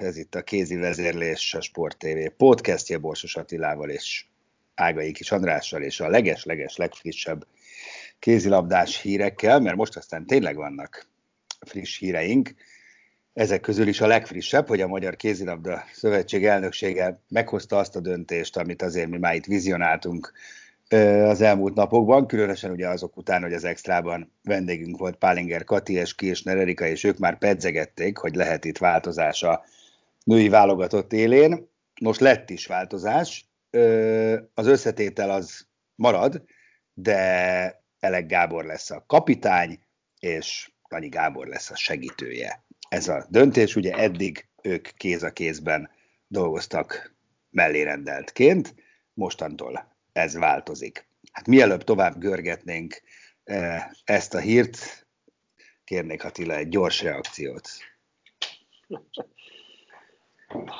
Ez itt a Kézi Vezérlés, a Sport TV podcastja Borsos Attilával és Ágai Kis Andrással, és a leges-leges legfrissebb kézilabdás hírekkel, mert most aztán tényleg vannak friss híreink. Ezek közül is a legfrissebb, hogy a Magyar Kézilabda Szövetség elnöksége meghozta azt a döntést, amit azért mi már itt vizionáltunk az elmúlt napokban, különösen ugye azok után, hogy az extrában vendégünk volt Pálinger Kati és Kirsner Erika, és ők már pedzegették, hogy lehet itt változás a női válogatott élén. Most lett is változás, az összetétel az marad, de Elek Gábor lesz a kapitány, és Tanyi Gábor lesz a segítője. Ez a döntés, ugye eddig ők kéz a kézben dolgoztak mellérendeltként, mostantól ez változik. Hát mielőbb tovább görgetnénk ezt a hírt, kérnék Attila egy gyors reakciót.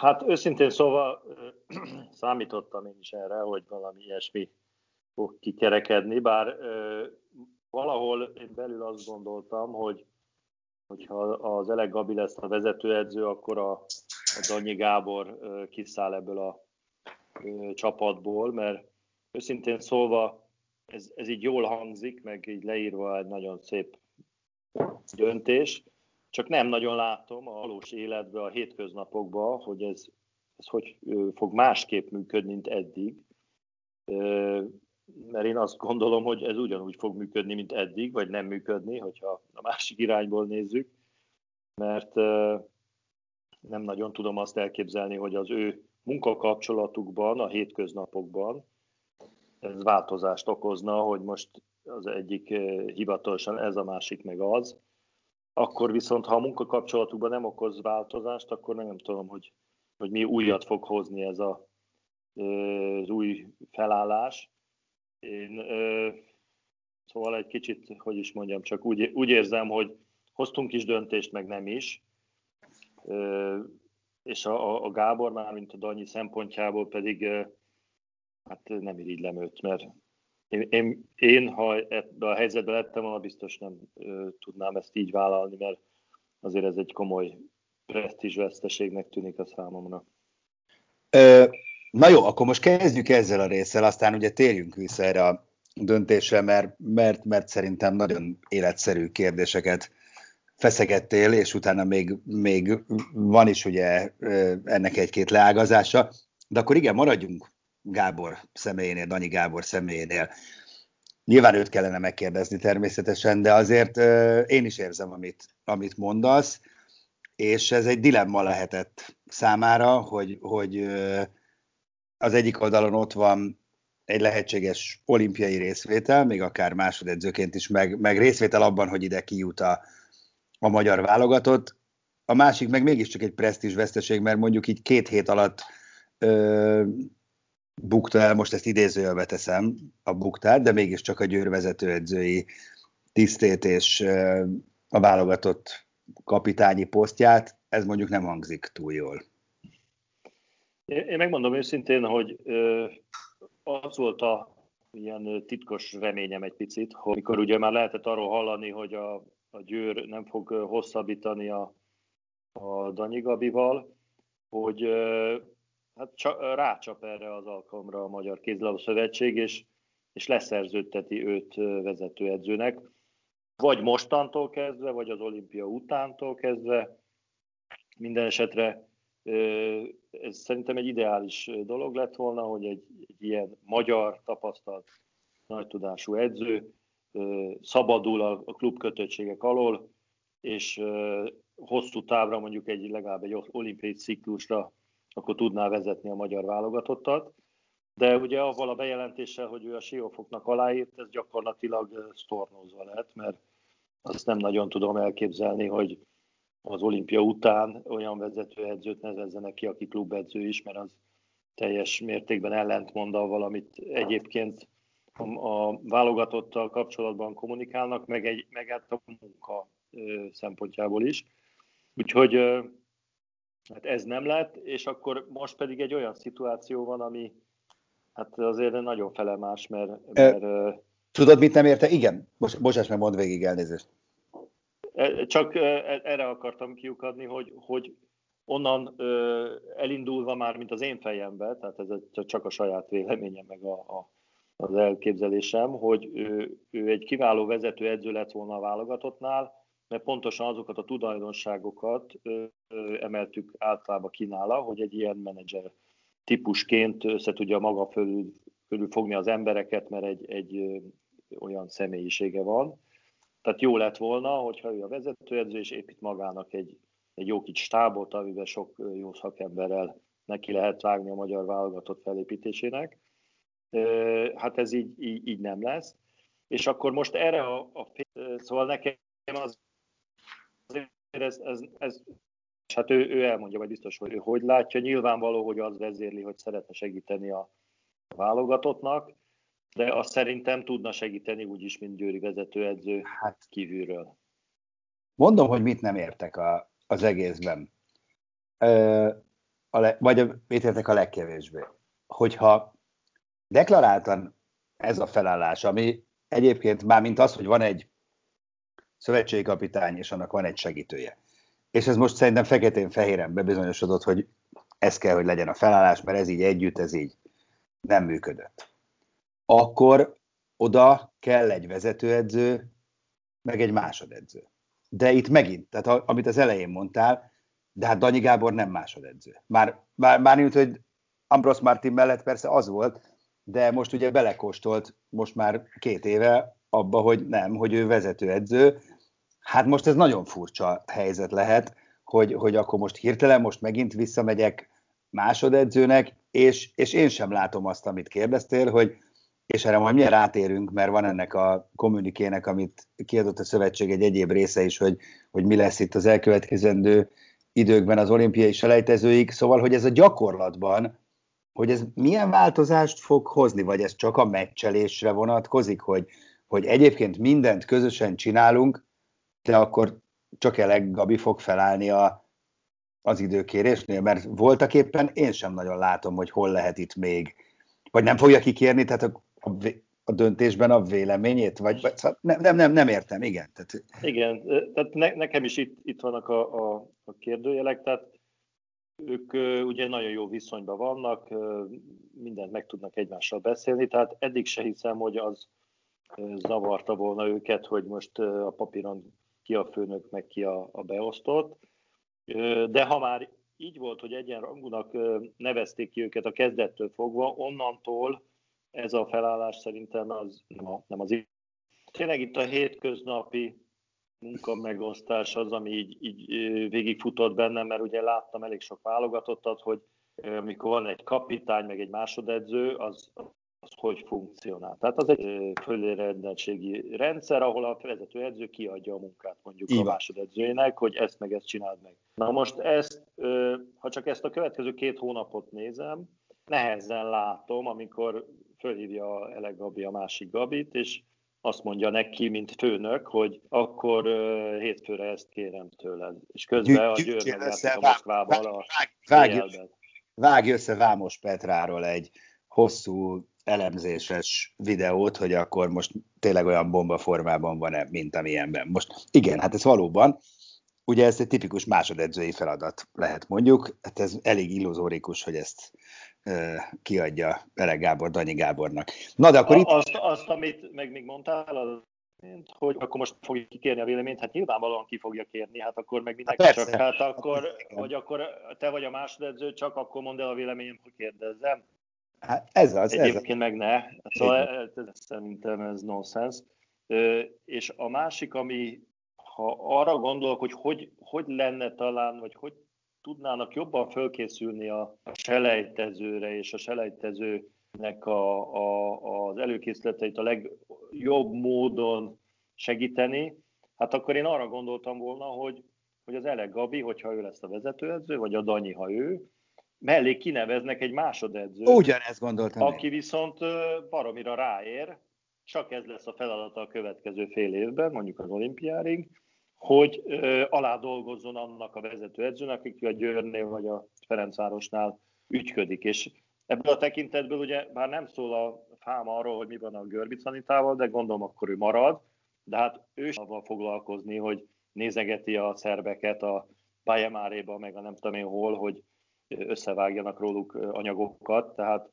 Hát őszintén szóval számítottam én is erre, hogy valami ilyesmi fog kikerekedni, bár valahol én belül azt gondoltam, hogy hogyha az Elek Gabi lesz a vezetőedző, akkor a, a Danyi Gábor kiszáll ebből a csapatból, mert őszintén szólva ez, ez így jól hangzik, meg így leírva egy nagyon szép döntés, csak nem nagyon látom a valós életben, a hétköznapokban, hogy ez, ez hogy fog másképp működni, mint eddig mert én azt gondolom, hogy ez ugyanúgy fog működni, mint eddig, vagy nem működni, hogyha a másik irányból nézzük, mert nem nagyon tudom azt elképzelni, hogy az ő munkakapcsolatukban, a hétköznapokban ez változást okozna, hogy most az egyik hivatalosan ez, a másik meg az. Akkor viszont, ha a munkakapcsolatukban nem okoz változást, akkor nem tudom, hogy, hogy mi újat fog hozni ez a, az új felállás. Én szóval egy kicsit, hogy is mondjam, csak úgy, úgy érzem, hogy hoztunk is döntést, meg nem is. És a, a Gábor mint a Danyi szempontjából pedig hát nem irigylem őt, mert én, én, én ha ebbe a helyzetben lettem volna, biztos nem ö, tudnám ezt így vállalni, mert azért ez egy komoly presztízsveszteségnek tűnik a számomra. Ö, Na jó, akkor most kezdjük ezzel a résszel, aztán ugye térjünk vissza erre a döntésre, mert, mert, mert szerintem nagyon életszerű kérdéseket feszegettél, és utána még, még van is ugye ennek egy-két leágazása. De akkor igen, maradjunk Gábor személyénél, Danyi Gábor személyénél. Nyilván őt kellene megkérdezni természetesen, de azért én is érzem, amit, amit mondasz, és ez egy dilemma lehetett számára, hogy, hogy az egyik oldalon ott van egy lehetséges olimpiai részvétel, még akár másodedzőként is, meg, meg részvétel abban, hogy ide kijut a, a magyar válogatott. A másik meg mégiscsak egy presztízs veszteség, mert mondjuk így két hét alatt bukta el, most ezt idézőjelbe teszem, a buktát, de mégiscsak a Győr vezetőedzői tisztét és a válogatott kapitányi posztját, ez mondjuk nem hangzik túl jól. Én megmondom őszintén, hogy az volt a ilyen titkos reményem egy picit, hogy mikor ugye már lehetett arról hallani, hogy a, a Győr nem fog hosszabbítani a, a Danyi Gabival, hogy hát csa, rácsap erre az alkalomra a Magyar Kézilabda Szövetség, és, és leszerződteti őt vezetőedzőnek. Vagy mostantól kezdve, vagy az olimpia utántól kezdve. Minden esetre Ez szerintem egy ideális dolog lett volna, hogy egy, egy ilyen magyar tapasztalt nagy tudású edző szabadul a, a klub kötöttségek alól, és hosszú távra, mondjuk egy legalább egy olimpiai ciklusra, akkor tudná vezetni a magyar válogatottat. De ugye avval a bejelentéssel, hogy ő a Siófoknak aláírt, ez gyakorlatilag sztornózva lett, mert azt nem nagyon tudom elképzelni, hogy az olimpia után olyan vezetőedzőt nevezzenek ki, aki klubedző is, mert az teljes mértékben ellentmond avval, amit egyébként a válogatottal kapcsolatban kommunikálnak, meg, egy, meg hát a munka szempontjából is. Úgyhogy hát ez nem lett, és akkor most pedig egy olyan szituáció van, ami hát azért nagyon felemás, mert... mert Tudod, mit nem érte? Igen. Bos, bocsáss meg, mondd végig elnézést. Csak erre akartam kiukadni, hogy, hogy onnan elindulva már, mint az én fejembe, tehát ez csak a saját véleményem, meg a, a, az elképzelésem, hogy ő, ő egy kiváló vezető edző lett volna a válogatottnál, mert pontosan azokat a tulajdonságokat emeltük általában kínála, hogy egy ilyen menedzser típusként össze tudja maga fölül, fölül fogni az embereket, mert egy, egy olyan személyisége van. Tehát jó lett volna, hogyha ő a vezetőedző, és épít magának egy, egy jó kicsi stábot, amiben sok jó szakemberrel neki lehet vágni a magyar válogatott felépítésének. Hát ez így, így, így nem lesz. És akkor most erre a, a szóval nekem az ez, ez, ez és hát ő, ő elmondja majd biztos, hogy ő hogy látja. Nyilvánvaló, hogy az vezérli, hogy szeretne segíteni a válogatottnak, de azt szerintem tudna segíteni úgyis, mint Győri vezetőedző hát, kívülről. Mondom, hogy mit nem értek a, az egészben. Ö, a le, vagy a, mit értek a legkevésbé. Hogyha deklaráltan ez a felállás, ami egyébként már mint az, hogy van egy szövetségkapitány, és annak van egy segítője. És ez most szerintem feketén-fehéren bebizonyosodott, hogy ez kell, hogy legyen a felállás, mert ez így együtt, ez így nem működött. Akkor oda kell egy vezetőedző, meg egy másodedző. De itt megint, tehát amit az elején mondtál, de hát Danyi Gábor nem másodedző. Már, már, már mint, hogy Ambros Martin mellett persze az volt, de most ugye belekóstolt most már két éve abba, hogy nem, hogy ő vezetőedző. Hát most ez nagyon furcsa helyzet lehet, hogy, hogy akkor most hirtelen most megint visszamegyek másodedzőnek, és, és én sem látom azt, amit kérdeztél, hogy és erre majd milyen rátérünk, mert van ennek a kommunikének, amit kiadott a szövetség egy egyéb része is, hogy, hogy mi lesz itt az elkövetkezendő időkben az olimpiai selejtezőik, szóval, hogy ez a gyakorlatban hogy ez milyen változást fog hozni, vagy ez csak a meccselésre vonatkozik, hogy, hogy egyébként mindent közösen csinálunk, de akkor csak Elek Gabi fog felállni a, az időkérésnél, mert voltak éppen én sem nagyon látom, hogy hol lehet itt még, vagy nem fogja kikérni, tehát a, a, a döntésben a véleményét, vagy, vagy szóval nem, nem, nem, nem értem, igen. Tehát... Igen, tehát ne, nekem is itt, itt vannak a, a, a kérdőjelek, tehát ők ugye nagyon jó viszonyban vannak, mindent meg tudnak egymással beszélni, tehát eddig se hiszem, hogy az zavarta volna őket, hogy most a papíron ki a főnök, meg ki a, a beosztott. De ha már így volt, hogy egyenrangúnak nevezték ki őket a kezdettől fogva, onnantól ez a felállás szerintem az, nem az Tényleg itt a hétköznapi munka megosztás az, ami így, így végigfutott bennem, mert ugye láttam elég sok válogatottat, hogy amikor van egy kapitány, meg egy másodedző, az, az hogy funkcionál. Tehát az egy fölérendeltségi rendszer, ahol a vezetőedző kiadja a munkát mondjuk Igen. a másodedzőjének, hogy ezt meg ezt csináld meg. Na most ezt, ha csak ezt a következő két hónapot nézem, nehezen látom, amikor fölhívja Elek Gabi a másik Gabit, és azt mondja neki, mint főnök, hogy akkor uh, hétfőre ezt kérem tőled. És közben a Győr megjátszik a Moszkvával a vágj, vágj össze Vámos Petráról egy hosszú elemzéses videót, hogy akkor most tényleg olyan bomba formában van-e, mint amilyenben. Most igen, hát ez valóban, ugye ez egy tipikus másodedzői feladat lehet mondjuk, hát ez elég illuzórikus, hogy ezt kiadja Elek Gábor Danyi Gábornak. Na, de akkor a, itt... Azt, azt, amit meg még mondtál, az hogy akkor most fogja kikérni a véleményt, hát nyilvánvalóan ki fogja kérni, hát akkor meg mindenki hát csak, hát akkor, vagy akkor te vagy a másodedző, csak akkor mondd el a véleményem, hogy kérdezzem. Hát ez az. Egyébként ez meg ne. Szóval ez, szerintem ez nonsens. És a másik, ami, ha arra gondolok, hogy, hogy hogy lenne talán, vagy hogy tudnának jobban fölkészülni a selejtezőre, és a selejtezőnek a, a, az előkészületeit a legjobb módon segíteni, hát akkor én arra gondoltam volna, hogy, hogy az Ele Gabi, hogyha ő lesz a vezetőedző, vagy a Danyi, ha ő, mellé kineveznek egy másodedzőt. Ugyanezt gondoltam. Aki én. viszont baromira ráér, csak ez lesz a feladata a következő fél évben, mondjuk az olimpiárig, hogy ö, alá dolgozzon annak a vezetőedzőnek, aki a Győrnél vagy a Ferencvárosnál ügyködik. És ebből a tekintetből ugye bár nem szól a fám arról, hogy mi van a Görbicanitával, de gondolom akkor ő marad, de hát ő is avval foglalkozni, hogy nézegeti a szerbeket a Bajemáréba, meg a nem tudom én hol, hogy összevágjanak róluk anyagokat, tehát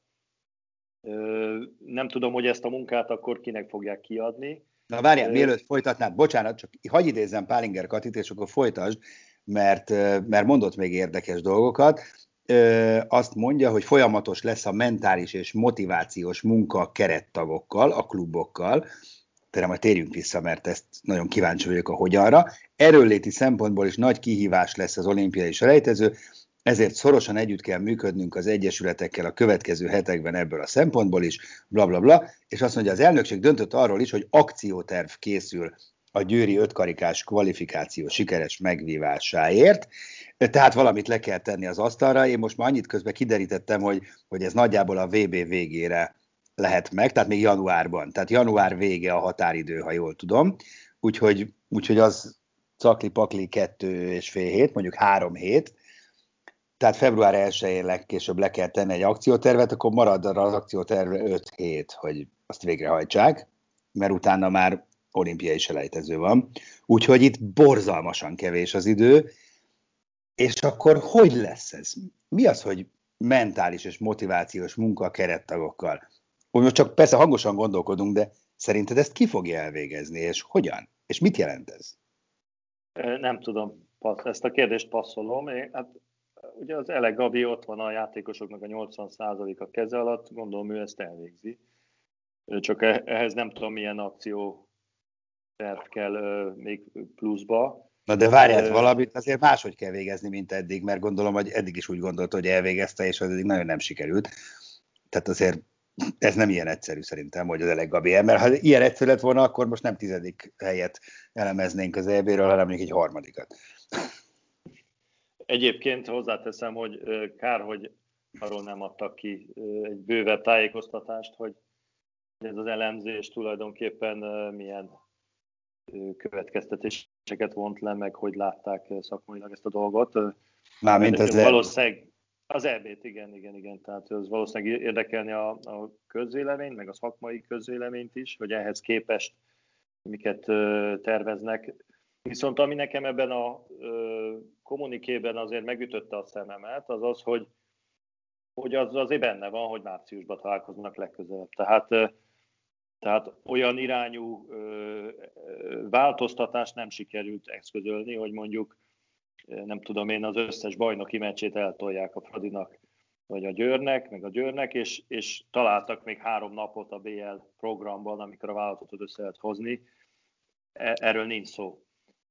nem tudom, hogy ezt a munkát akkor kinek fogják kiadni. Na várjál, mielőtt folytatnád, bocsánat, csak hagyj idézzem Pálinger Katit, és akkor folytasd, mert, mert mondott még érdekes dolgokat. Azt mondja, hogy folyamatos lesz a mentális és motivációs munka a kerettagokkal, a klubokkal, Tényleg majd térjünk vissza, mert ezt nagyon kíváncsi vagyok a hogyanra. Erőléti szempontból is nagy kihívás lesz az olimpiai selejtező, ezért szorosan együtt kell működnünk az egyesületekkel a következő hetekben ebből a szempontból is, bla bla bla, és azt mondja, az elnökség döntött arról is, hogy akcióterv készül a győri ötkarikás kvalifikáció sikeres megvívásáért, tehát valamit le kell tenni az asztalra. Én most már annyit közben kiderítettem, hogy, hogy ez nagyjából a VB végére lehet meg, tehát még januárban. Tehát január vége a határidő, ha jól tudom. Úgyhogy, úgyhogy az cakli-pakli kettő és fél hét, mondjuk három hét, tehát február 1-én legkésőbb le kell tenni egy akciótervet, akkor marad az akcióterve 5 hét, hogy azt végrehajtsák, mert utána már olimpiai selejtező van. Úgyhogy itt borzalmasan kevés az idő, és akkor hogy lesz ez? Mi az, hogy mentális és motivációs munka a kerettagokkal? Úgy most csak persze hangosan gondolkodunk, de szerinted ezt ki fogja elvégezni, és hogyan? És mit jelent ez? Nem tudom, ezt a kérdést passzolom. Én, hát ugye az Ele Gabi ott van a játékosoknak a 80%-a keze alatt, gondolom ő ezt elvégzi. Csak e-, ehhez nem tudom, milyen akció terv kell még pluszba. Na de várjál, valamit azért máshogy kell végezni, mint eddig, mert gondolom, hogy eddig is úgy gondolt, hogy elvégezte, és az eddig nagyon nem sikerült. Tehát azért ez nem ilyen egyszerű szerintem, hogy az Elek Gabi mert ha ilyen egyszerű lett volna, akkor most nem tizedik helyet elemeznénk az EB-ről, hanem még egy harmadikat. Egyébként hozzáteszem, hogy kár, hogy arról nem adtak ki egy bővebb tájékoztatást, hogy ez az elemzés tulajdonképpen milyen következtetéseket vont le, meg hogy látták szakmailag ezt a dolgot. Mármint az valószínűleg az EB-t, igen, igen, igen. Tehát ez valószínűleg érdekelni a, a közvéleményt, meg a szakmai közvéleményt is, hogy ehhez képest miket terveznek. Viszont ami nekem ebben a kommunikében azért megütötte a szememet, az az, hogy, hogy az azért benne van, hogy márciusban találkoznak legközelebb. Tehát, tehát olyan irányú változtatást nem sikerült eszközölni, hogy mondjuk nem tudom én, az összes bajnoki meccsét eltolják a Fradinak, vagy a Győrnek, meg a Győrnek, és, és találtak még három napot a BL programban, amikor a vállalatot össze lehet hozni. E, erről nincs szó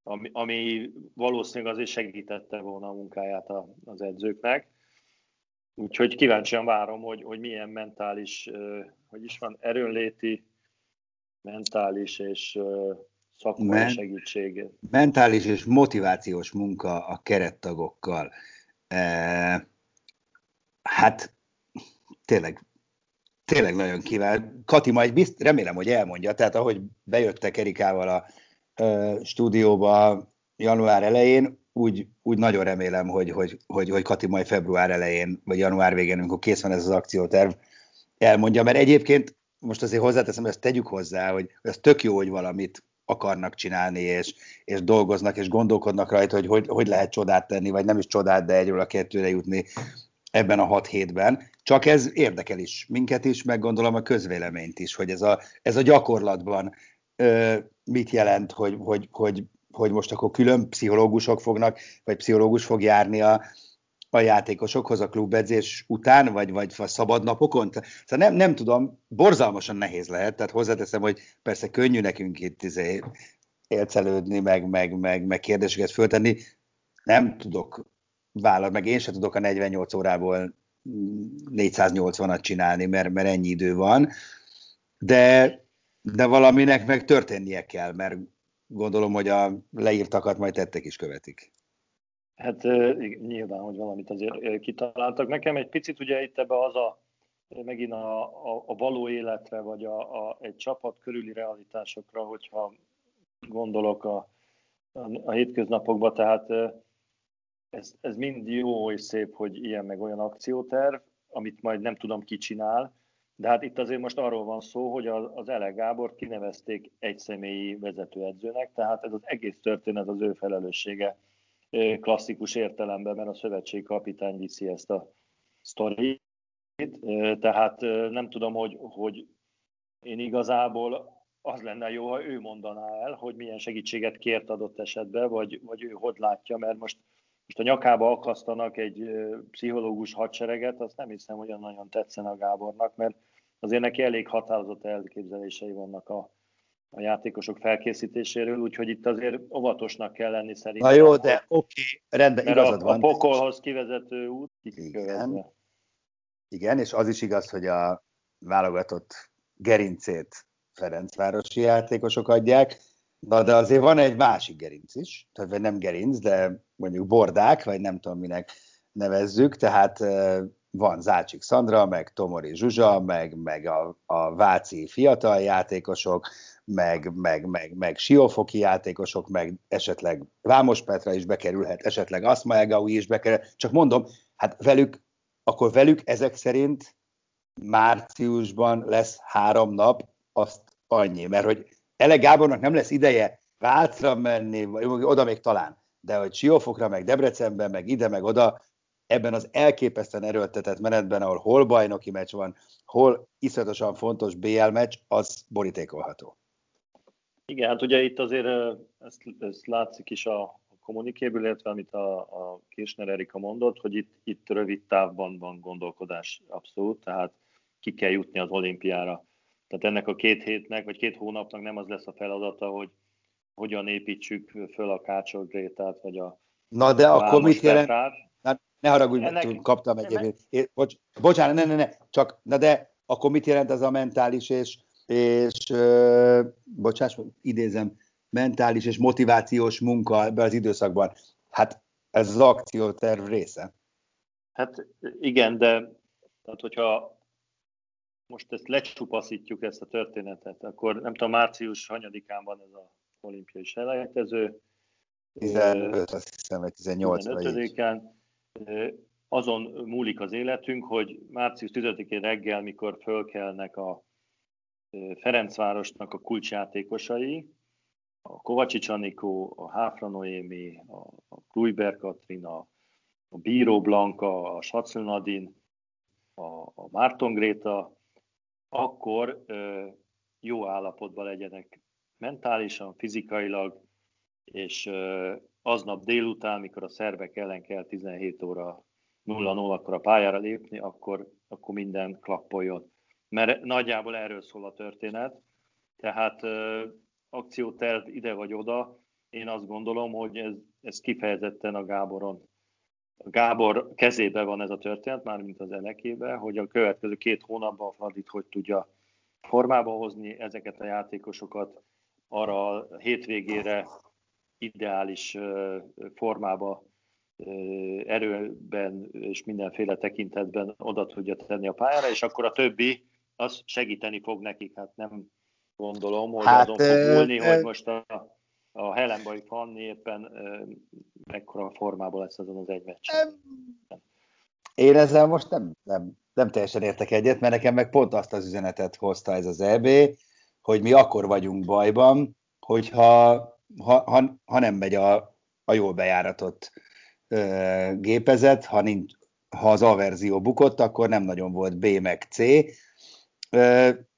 ami, ami valószínűleg azért segítette volna a munkáját a, az edzőknek. Úgyhogy kíváncsian várom, hogy, hogy milyen mentális, hogy is van, erőnléti, mentális és szakmai Men- segítség. Mentális és motivációs munka a kerettagokkal. E, hát tényleg, tényleg nagyon kíván. Kati majd bizt, remélem, hogy elmondja, tehát ahogy bejöttek Erikával a stúdióba január elején, úgy, úgy nagyon remélem, hogy, hogy, hogy, hogy Kati majd február elején, vagy január végén, amikor kész van ez az akcióterv, elmondja, mert egyébként most azért hozzáteszem, hogy ezt tegyük hozzá, hogy ez tök jó, hogy valamit akarnak csinálni, és, és dolgoznak, és gondolkodnak rajta, hogy, hogy hogy lehet csodát tenni, vagy nem is csodát, de egyről a kettőre jutni ebben a hat hétben. Csak ez érdekel is minket is, meg gondolom a közvéleményt is, hogy ez a, ez a gyakorlatban mit jelent, hogy, hogy, hogy, hogy most akkor külön pszichológusok fognak, vagy pszichológus fog járni a, a játékosokhoz a klubedzés után, vagy, vagy szabad napokon? Szóval nem, nem tudom, borzalmasan nehéz lehet, tehát hozzáteszem, hogy persze könnyű nekünk itt izé, élcelődni, meg, meg, meg, meg kérdéseket föltenni, nem tudok vállal, meg én sem tudok a 48 órából 480-at csinálni, mert, mert ennyi idő van, de, de valaminek meg történnie kell, mert gondolom, hogy a leírtakat majd tettek is követik. Hát nyilván, hogy valamit azért kitaláltak. Nekem egy picit ugye itt ebbe az a megint a, a, a való életre, vagy a, a, egy csapat körüli realitásokra, hogyha gondolok a, a, a hétköznapokban, tehát ez, ez mind jó és szép, hogy ilyen meg olyan akcióterv, amit majd nem tudom ki csinál, de hát itt azért most arról van szó, hogy az Ele Gábor kinevezték egy személyi vezetőedzőnek, tehát ez az egész történet az ő felelőssége klasszikus értelemben, mert a szövetségi kapitány viszi ezt a sztorit. Tehát nem tudom, hogy, hogy én igazából az lenne jó, ha ő mondaná el, hogy milyen segítséget kért adott esetben, vagy, vagy ő hogy látja, mert most, most a nyakába akasztanak egy pszichológus hadsereget, azt nem hiszem, hogy nagyon tetszen a Gábornak, mert azért neki elég határozott elképzelései vannak a, a játékosok felkészítéséről, úgyhogy itt azért óvatosnak kell lenni szerintem. Na jó, de oké, okay, rendben, igazad a, van. A pokolhoz kivezető út Igen. Igen, és az is igaz, hogy a válogatott gerincét Ferencvárosi játékosok adják, Na, de azért van egy másik gerinc is, tehát vagy nem gerinc, de mondjuk bordák, vagy nem tudom minek nevezzük, tehát van Zácsik Szandra, meg Tomori Zsuzsa, meg, meg a, a Váci fiatal játékosok, meg, meg, meg, meg Siófoki játékosok, meg esetleg Vámos Petra is bekerülhet, esetleg Aszmaegaui is bekerülhet. Csak mondom, hát velük, akkor velük ezek szerint márciusban lesz három nap, azt annyi, mert hogy Ele Gábornak nem lesz ideje Vácra menni, vagy oda még talán, de hogy Siófokra, meg Debrecenben, meg ide, meg oda, ebben az elképesztően erőltetett menetben, ahol hol bajnoki meccs van, hol iszonyatosan fontos BL meccs, az borítékolható. Igen, hát ugye itt azért ezt, ezt látszik is a kommunikéből, illetve amit a, a Kirchner Erika mondott, hogy itt, itt rövid távban van gondolkodás abszolút, tehát ki kell jutni az olimpiára. Tehát ennek a két hétnek, vagy két hónapnak nem az lesz a feladata, hogy hogyan építsük föl a Kácsor Grétát, vagy a Na de akkor mit jelent? Na, ne haragudj, ennek... kaptam egyébként. Bocs, bocsánat, ne, ne, ne, csak, na de akkor mit jelent ez a mentális és és uh, bocsáss, idézem, mentális és motivációs munka ebben az időszakban. Hát ez az akcióterv része. Hát igen, de tehát hogyha most ezt lecsupaszítjuk, ezt a történetet, akkor nem tudom, március hanyadikán van ez a olimpiai selejtező. 15, azt hiszem, vagy 18 15-án. Azon múlik az életünk, hogy március 10-én reggel, mikor fölkelnek a Ferencvárosnak a kulcsjátékosai, a Kovacsics Anikó, a Háfra Noémi, a, Kluiber Katrina, a Bíró Blanka, a Sacil Nadin, a, a Márton Gréta, akkor jó állapotban legyenek mentálisan, fizikailag, és aznap délután, mikor a szervek ellen kell 17 óra 0-0-kor a pályára lépni, akkor, akkor minden klappoljon mert nagyjából erről szól a történet. Tehát akcióterv ide vagy oda, én azt gondolom, hogy ez, ez kifejezetten a Gáboron. Gábor kezébe van ez a történet, már mint az elekébe, hogy a következő két hónapban Fradit hogy tudja formába hozni ezeket a játékosokat arra a hétvégére ideális formába erőben és mindenféle tekintetben oda tudja tenni a pályára, és akkor a többi az segíteni fog nekik, hát nem gondolom, hogy hát, azon fog múlni, hogy most a, a Helenbai Fanni éppen mekkora formában lesz azon az egy meccs. Én ezzel most nem, nem, nem teljesen értek egyet, mert nekem meg pont azt az üzenetet hozta ez az EB, hogy mi akkor vagyunk bajban, hogyha ha, ha, ha nem megy a, a jól bejáratott ö, gépezet, ha, nincs, ha az A verzió bukott, akkor nem nagyon volt B meg C,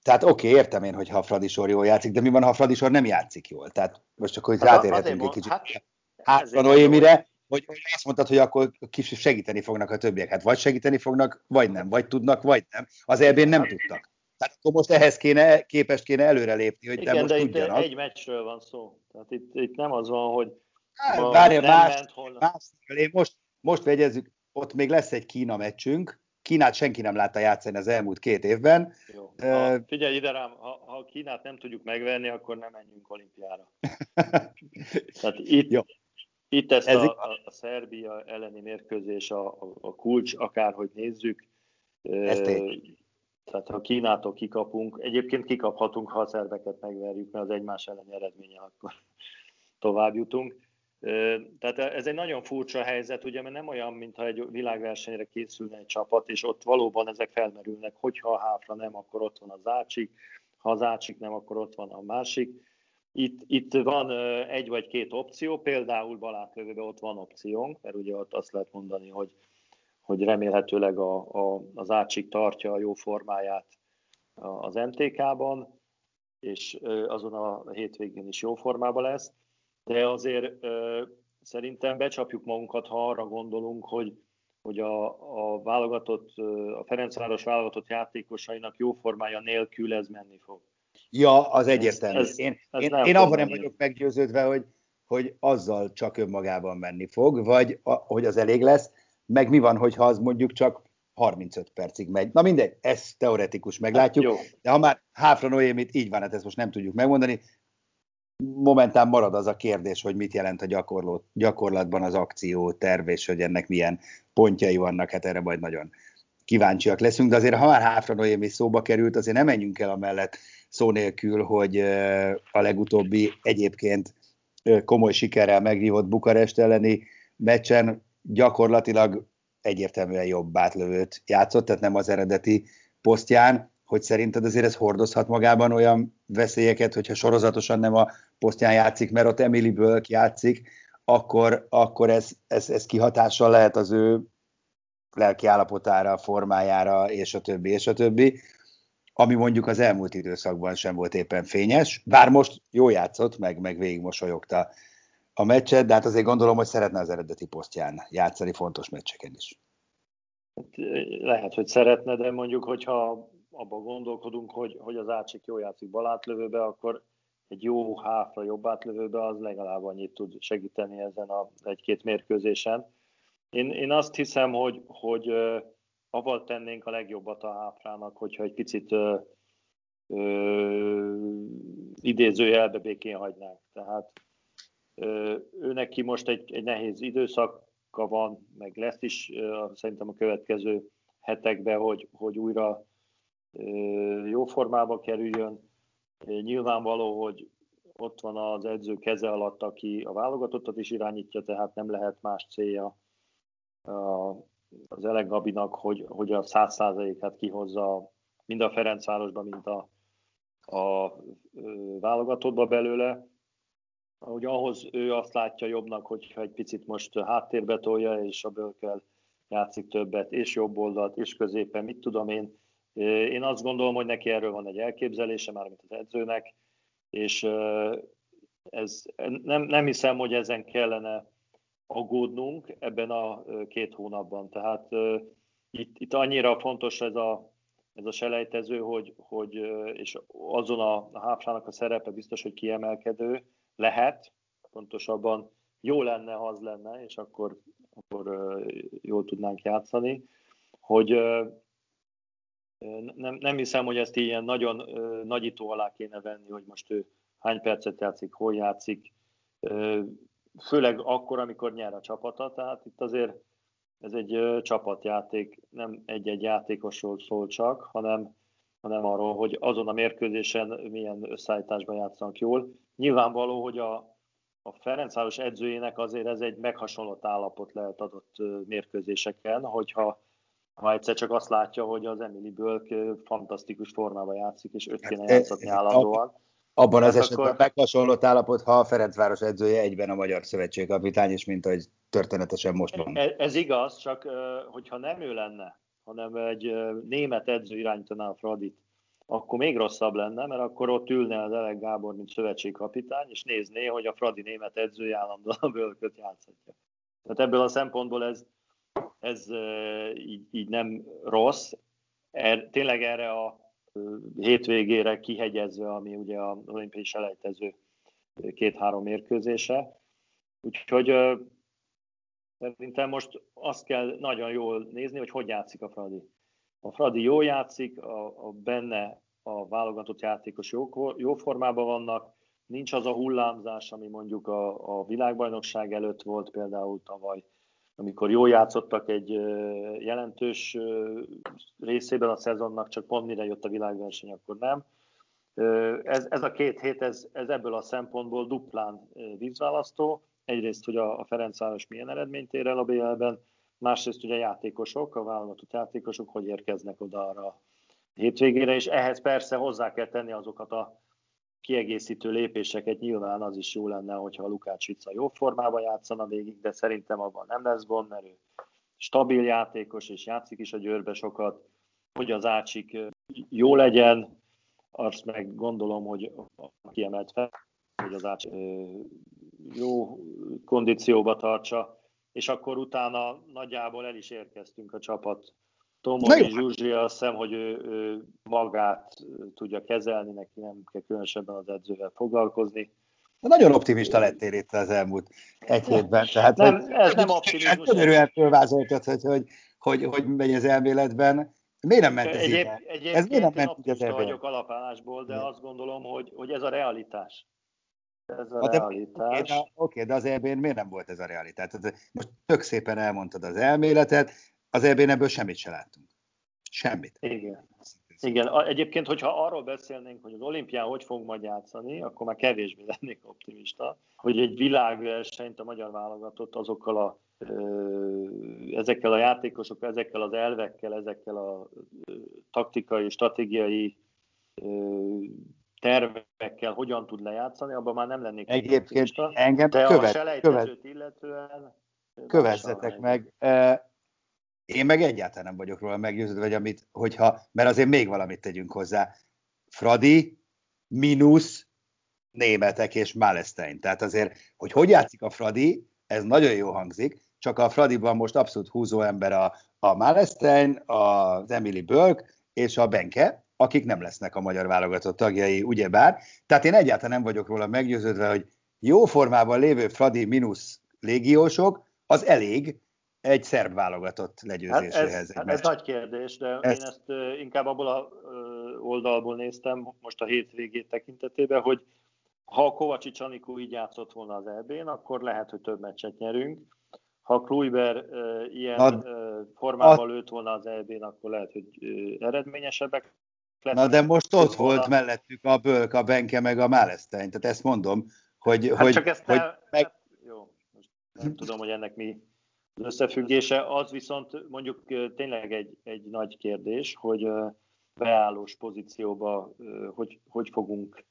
Tehát oké, okay, értem én, hogy ha Fradisor jól játszik, de mi van, ha Fradisor nem játszik jól? Tehát most csak, hogy hát rátérhetünk egy kicsit. Hát, hát van Noémire, hogy, azt mondtad, hogy akkor kis segíteni fognak a többiek. Hát vagy segíteni fognak, vagy nem, vagy tudnak, vagy nem. Az eb nem tudtak. Tehát akkor most ehhez kéne, képest kéne előrelépni, hogy Igen, te most de tudjanak. itt egy meccsről van szó. Tehát itt, itt nem az van, hogy hát, várja, más, más, én most, most vegyezzük, ott még lesz egy Kína meccsünk, Kínát senki nem látta játszani az elmúlt két évben. Jó. Ha, figyelj ide rám, ha, ha Kínát nem tudjuk megverni, akkor nem menjünk olimpiára. Tehát itt, Jó. itt ezt Ez a, a, a Szerbia elleni mérkőzés a, a, a kulcs, akárhogy nézzük. Ezt tehát ha Kínától kikapunk, egyébként kikaphatunk, ha a szerveket megverjük, mert az egymás elleni eredménye, akkor tovább jutunk. Tehát ez egy nagyon furcsa helyzet, ugye, mert nem olyan, mintha egy világversenyre készülne egy csapat, és ott valóban ezek felmerülnek, hogyha a háfra nem, akkor ott van az ácsik, ha az ácsik nem, akkor ott van a másik. Itt, itt van egy vagy két opció, például Balátlövőben ott van opciónk, mert ugye ott azt lehet mondani, hogy, hogy remélhetőleg a, a, az ácsik tartja a jó formáját az MTK-ban, és azon a hétvégén is jó formában lesz de azért ö, szerintem becsapjuk magunkat, ha arra gondolunk, hogy, hogy a, a válogatott, a Ferencváros válogatott játékosainak jó formája nélkül ez menni fog. Ja, az egyértelmű. Ez, én ez én, én abban nem vagyok meggyőződve, hogy, hogy azzal csak önmagában menni fog, vagy a, hogy az elég lesz, meg mi van, hogyha az mondjuk csak 35 percig megy. Na mindegy, ez teoretikus, meglátjuk. Hát, de ha már Háfra Noémit így van, hát ezt most nem tudjuk megmondani, momentán marad az a kérdés, hogy mit jelent a gyakorló, gyakorlatban az akció terv, és hogy ennek milyen pontjai vannak, hát erre majd nagyon kíváncsiak leszünk, de azért ha már Háfra Noémi szóba került, azért nem menjünk el amellett szó nélkül, hogy a legutóbbi egyébként komoly sikerrel megvívott Bukarest elleni meccsen gyakorlatilag egyértelműen jobb átlövőt játszott, tehát nem az eredeti posztján, hogy szerinted azért ez hordozhat magában olyan veszélyeket, hogyha sorozatosan nem a posztján játszik, mert ott Emily Bölk játszik, akkor, akkor ez, ez, ez kihatással lehet az ő lelki állapotára, formájára, és a többi, és a többi, ami mondjuk az elmúlt időszakban sem volt éppen fényes, bár most jó játszott, meg, meg végig mosolyogta a meccset, de hát azért gondolom, hogy szeretne az eredeti posztján játszani fontos meccseken is. Hát, lehet, hogy szeretne, de mondjuk, hogyha abban gondolkodunk, hogy, hogy az átsik jó játszik balátlövőbe, akkor egy jó háfra jobb átlövőbe az legalább annyit tud segíteni ezen a egy-két mérkőzésen. Én, én azt hiszem, hogy, hogy avval tennénk a legjobbat a háfrának, hogyha egy picit uh, uh, idézőjelbe békén hagynánk. Tehát uh, ő neki most egy, egy nehéz időszaka van, meg lesz is uh, szerintem a következő hetekben, hogy, hogy újra jó formába kerüljön. Nyilvánvaló, hogy ott van az edző keze alatt, aki a válogatottat is irányítja, tehát nem lehet más célja az Elek Gabinak, hogy, hogy a száz százalékát kihozza mind a Ferencvárosba, mint a, a válogatottba belőle. Hogy ahhoz ő azt látja jobbnak, hogyha egy picit most háttérbe tolja, és a bölkel játszik többet, és jobb oldalt, és középen, mit tudom én, én azt gondolom, hogy neki erről van egy elképzelése, már mint az edzőnek, és ez, nem, nem hiszem, hogy ezen kellene aggódnunk ebben a két hónapban. Tehát itt, itt annyira fontos ez a, ez a selejtező, hogy, hogy és azon a, a hápsának a szerepe biztos, hogy kiemelkedő lehet, pontosabban jó lenne, ha az lenne, és akkor, akkor jól tudnánk játszani, hogy nem, nem hiszem, hogy ezt ilyen nagyon nagyító alá kéne venni, hogy most ő hány percet játszik, hol játszik, főleg akkor, amikor nyer a csapata, tehát itt azért ez egy csapatjáték, nem egy-egy játékosról szól csak, hanem, hanem arról, hogy azon a mérkőzésen milyen összeállításban játszanak jól. Nyilvánvaló, hogy a, a Ferencváros edzőjének azért ez egy meghasonlott állapot lehet adott mérkőzéseken, hogyha ha egyszer csak azt látja, hogy az Emily Bölk fantasztikus formában játszik, és öt kéne hát, játszatni állandóan. Abban az esetben akkor... meghasonlott állapot, ha a Ferencváros edzője egyben a Magyar Szövetség kapitány, és mint ahogy történetesen most van. Ez, ez igaz, csak hogyha nem ő lenne, hanem egy német edző irányítaná a Fradit, akkor még rosszabb lenne, mert akkor ott ülne az Elek Gábor, mint szövetségkapitány, és nézné, hogy a Fradi német edzője állandóan a bölköt játszhatja. Tehát ebből a szempontból ez, ez így, így nem rossz. Er, tényleg erre a hétvégére kihegyezve, ami ugye az olimpiai selejtező két-három mérkőzése. Úgyhogy szerintem most azt kell nagyon jól nézni, hogy hogy játszik a Fradi. A Fradi jól játszik, a, a benne a válogatott játékos jó, jó formában vannak, nincs az a hullámzás, ami mondjuk a, a világbajnokság előtt volt például tavaly, amikor jól játszottak egy jelentős részében a szezonnak, csak pont mire jött a világverseny, akkor nem. Ez, ez a két hét, ez, ez ebből a szempontból duplán vízválasztó. Egyrészt, hogy a, a Ferencváros milyen eredményt ér el a BL-ben, másrészt ugye a játékosok, a válogatott játékosok hogy érkeznek oda arra hétvégére, és ehhez persze hozzá kell tenni azokat a kiegészítő lépéseket. Nyilván az is jó lenne, hogyha a Lukács Vica jó formában játszana végig, de szerintem abban nem lesz gond, mert ő stabil játékos, és játszik is a győrbe sokat, hogy az ácsik jó legyen, azt meg gondolom, hogy kiemelt fel, hogy az ácsik jó kondícióba tartsa, és akkor utána nagyjából el is érkeztünk a csapat Tomori Zsuzsi azt hiszem, hogy ő, ő magát tudja kezelni, neki nem kell különösebben az edzővel foglalkozni. Nagyon optimista lettél itt az elmúlt egy hétben. Tehát, nem, hogy, ez nem optimizmus. Gyönyörűen fölvázoltad, hogy, hogy, hogy, hogy megy az elméletben. Miért nem ment ez Egyéb, Ez miért nem ment optimista vagyok alapállásból, de azt gondolom, hogy, hogy ez a realitás. Ez a de, realitás. Oké, de, oké, de az EB-n miért nem volt ez a realitás? Most tök szépen elmondtad az elméletet, az eb ebből semmit se láttunk. Semmit. Igen. Igen, egyébként, hogyha arról beszélnénk, hogy az olimpián hogy fog majd játszani, akkor már kevésbé lennék optimista, hogy egy világversenyt a magyar válogatott azokkal a ezekkel a játékosokkal, ezekkel az elvekkel, ezekkel a taktikai, stratégiai tervekkel hogyan tud lejátszani, abban már nem lennék Egyébként engem de követ, a selejtezőt követ, illetően kövezzetek meg. Én meg egyáltalán nem vagyok róla meggyőződve, vagy amit, hogyha, mert azért még valamit tegyünk hozzá. Fradi, mínusz, németek és Malestein. Tehát azért, hogy hogy játszik a Fradi, ez nagyon jó hangzik, csak a Fradiban most abszolút húzó ember a, a Malestein, az Emily Bölk és a Benke, akik nem lesznek a magyar válogatott tagjai, ugyebár. Tehát én egyáltalán nem vagyok róla meggyőződve, hogy jó formában lévő Fradi mínusz légiósok, az elég, egy szerb válogatott legyőzéséhez. Hát ez, hát ez nagy kérdés, de ez... én ezt inkább abból a oldalból néztem most a hétvégét tekintetében, hogy ha a Kovacsi Anikó így játszott volna az EB-n, akkor lehet, hogy több meccset nyerünk. Ha Kluiber uh, ilyen Na, uh, formában a... lőtt volna az EB-n, akkor lehet, hogy uh, eredményesebbek Na de most ott volna. volt mellettük a Bölk, a Benke meg a Málesztein, tehát ezt mondom, hogy... Hát hogy, csak ezt hogy ne, meg... hát, jó, most nem tudom, hogy ennek mi az összefüggése. Az viszont mondjuk tényleg egy, egy nagy kérdés, hogy beállós pozícióba hogy, hogy fogunk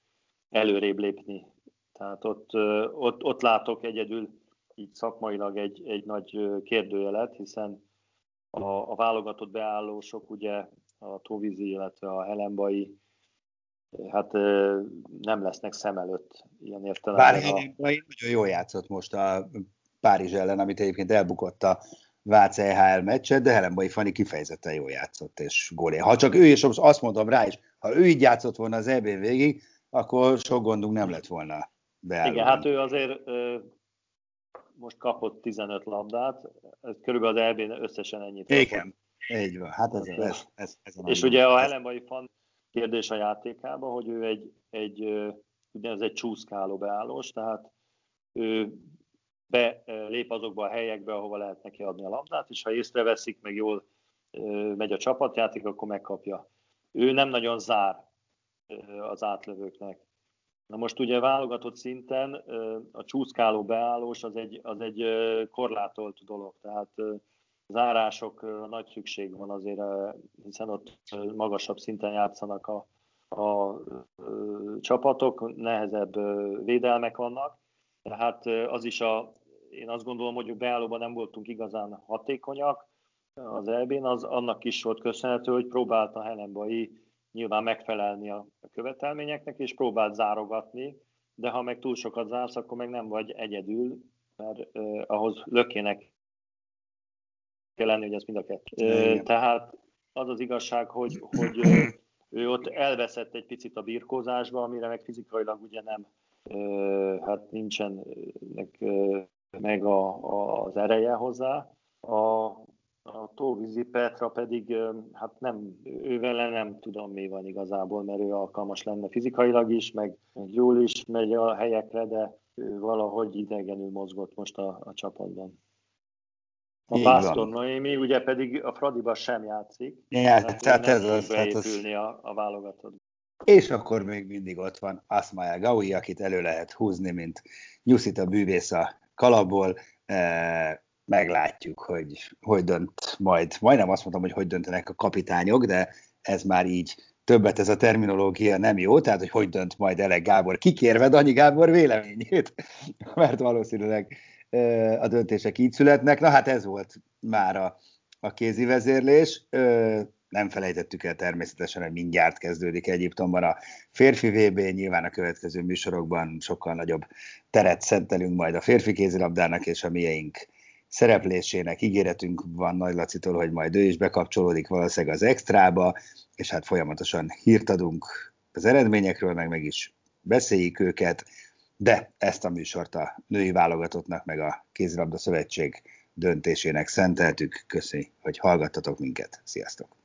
előrébb lépni. Tehát ott, ott, ott látok egyedül így szakmailag egy, egy nagy kérdőjelet, hiszen a, a válogatott beállósok, ugye a Tóvízi, illetve a Helenbai, hát nem lesznek szem előtt ilyen értelemben. Bár Helenbai nagyon jól játszott most a Párizs ellen, amit egyébként elbukott a Vác EHL meccset, de Helenbai Fani kifejezetten jól játszott, és gólé. Ha csak ő, és azt mondom rá is, ha ő így játszott volna az EB végig, akkor sok gondunk nem lett volna beállóban. Igen, hát ő azért ö, most kapott 15 labdát, ez körülbelül az EB-n összesen ennyit. Igen, így van. Hát ez, ez, ez, ez És ugye a Helenbai Fan kérdés a játékában, hogy ő egy, egy ez egy csúszkáló beállós, tehát ő belép azokba a helyekbe, ahova lehet neki adni a labdát, és ha észreveszik, meg jól megy a csapatjáték, akkor megkapja. Ő nem nagyon zár az átlövőknek. Na most ugye válogatott szinten a csúszkáló beállós az egy, az egy korlátolt dolog, tehát zárások nagy szükség van azért, hiszen ott magasabb szinten játszanak a, a csapatok, nehezebb védelmek vannak, tehát az is a, én azt gondolom, hogy a beállóban nem voltunk igazán hatékonyak az elbén, az annak is volt köszönhető, hogy próbálta Helenbai nyilván megfelelni a követelményeknek, és próbált zárogatni, de ha meg túl sokat zársz, akkor meg nem vagy egyedül, mert eh, ahhoz lökének kell lenni, hogy ez mind a kettő. Tehát az az igazság, hogy, hogy ő ott elveszett egy picit a birkózásba, amire meg fizikailag ugye nem, hát nincsen meg a, a, az ereje hozzá. A, a Tóvízi Petra pedig, hát nem, ővel nem tudom mi van igazából, mert ő alkalmas lenne fizikailag is, meg, meg jól is megy a helyekre, de ő valahogy idegenül mozgott most a, a csapatban. A Pásztor Noémi ugye pedig a Fradiba sem játszik. Ja, tehát, tehát ez az. Hát az... a, a válogatott. És akkor még mindig ott van Asmaya Gaui, akit elő lehet húzni, mint Nyuszit a bűvész a kalapból. E, meglátjuk, hogy hogy dönt majd. Majdnem azt mondtam, hogy hogy döntenek a kapitányok, de ez már így többet ez a terminológia nem jó, tehát hogy hogy dönt majd Elek Gábor, kikérve Danyi Gábor véleményét, mert valószínűleg a döntések így születnek. Na hát ez volt már a, a kézi vezérlés. Nem felejtettük el természetesen, hogy mindjárt kezdődik Egyiptomban a férfi VB, nyilván a következő műsorokban sokkal nagyobb teret szentelünk majd a férfi kézilabdának és a mieink szereplésének. Ígéretünk van Nagy Lacitól, hogy majd ő is bekapcsolódik valószínűleg az extrába, és hát folyamatosan hírt adunk az eredményekről, meg meg is beszéljük őket de ezt a műsort a női válogatottnak, meg a Kézilabda Szövetség döntésének szenteltük. Köszönjük, hogy hallgattatok minket. Sziasztok!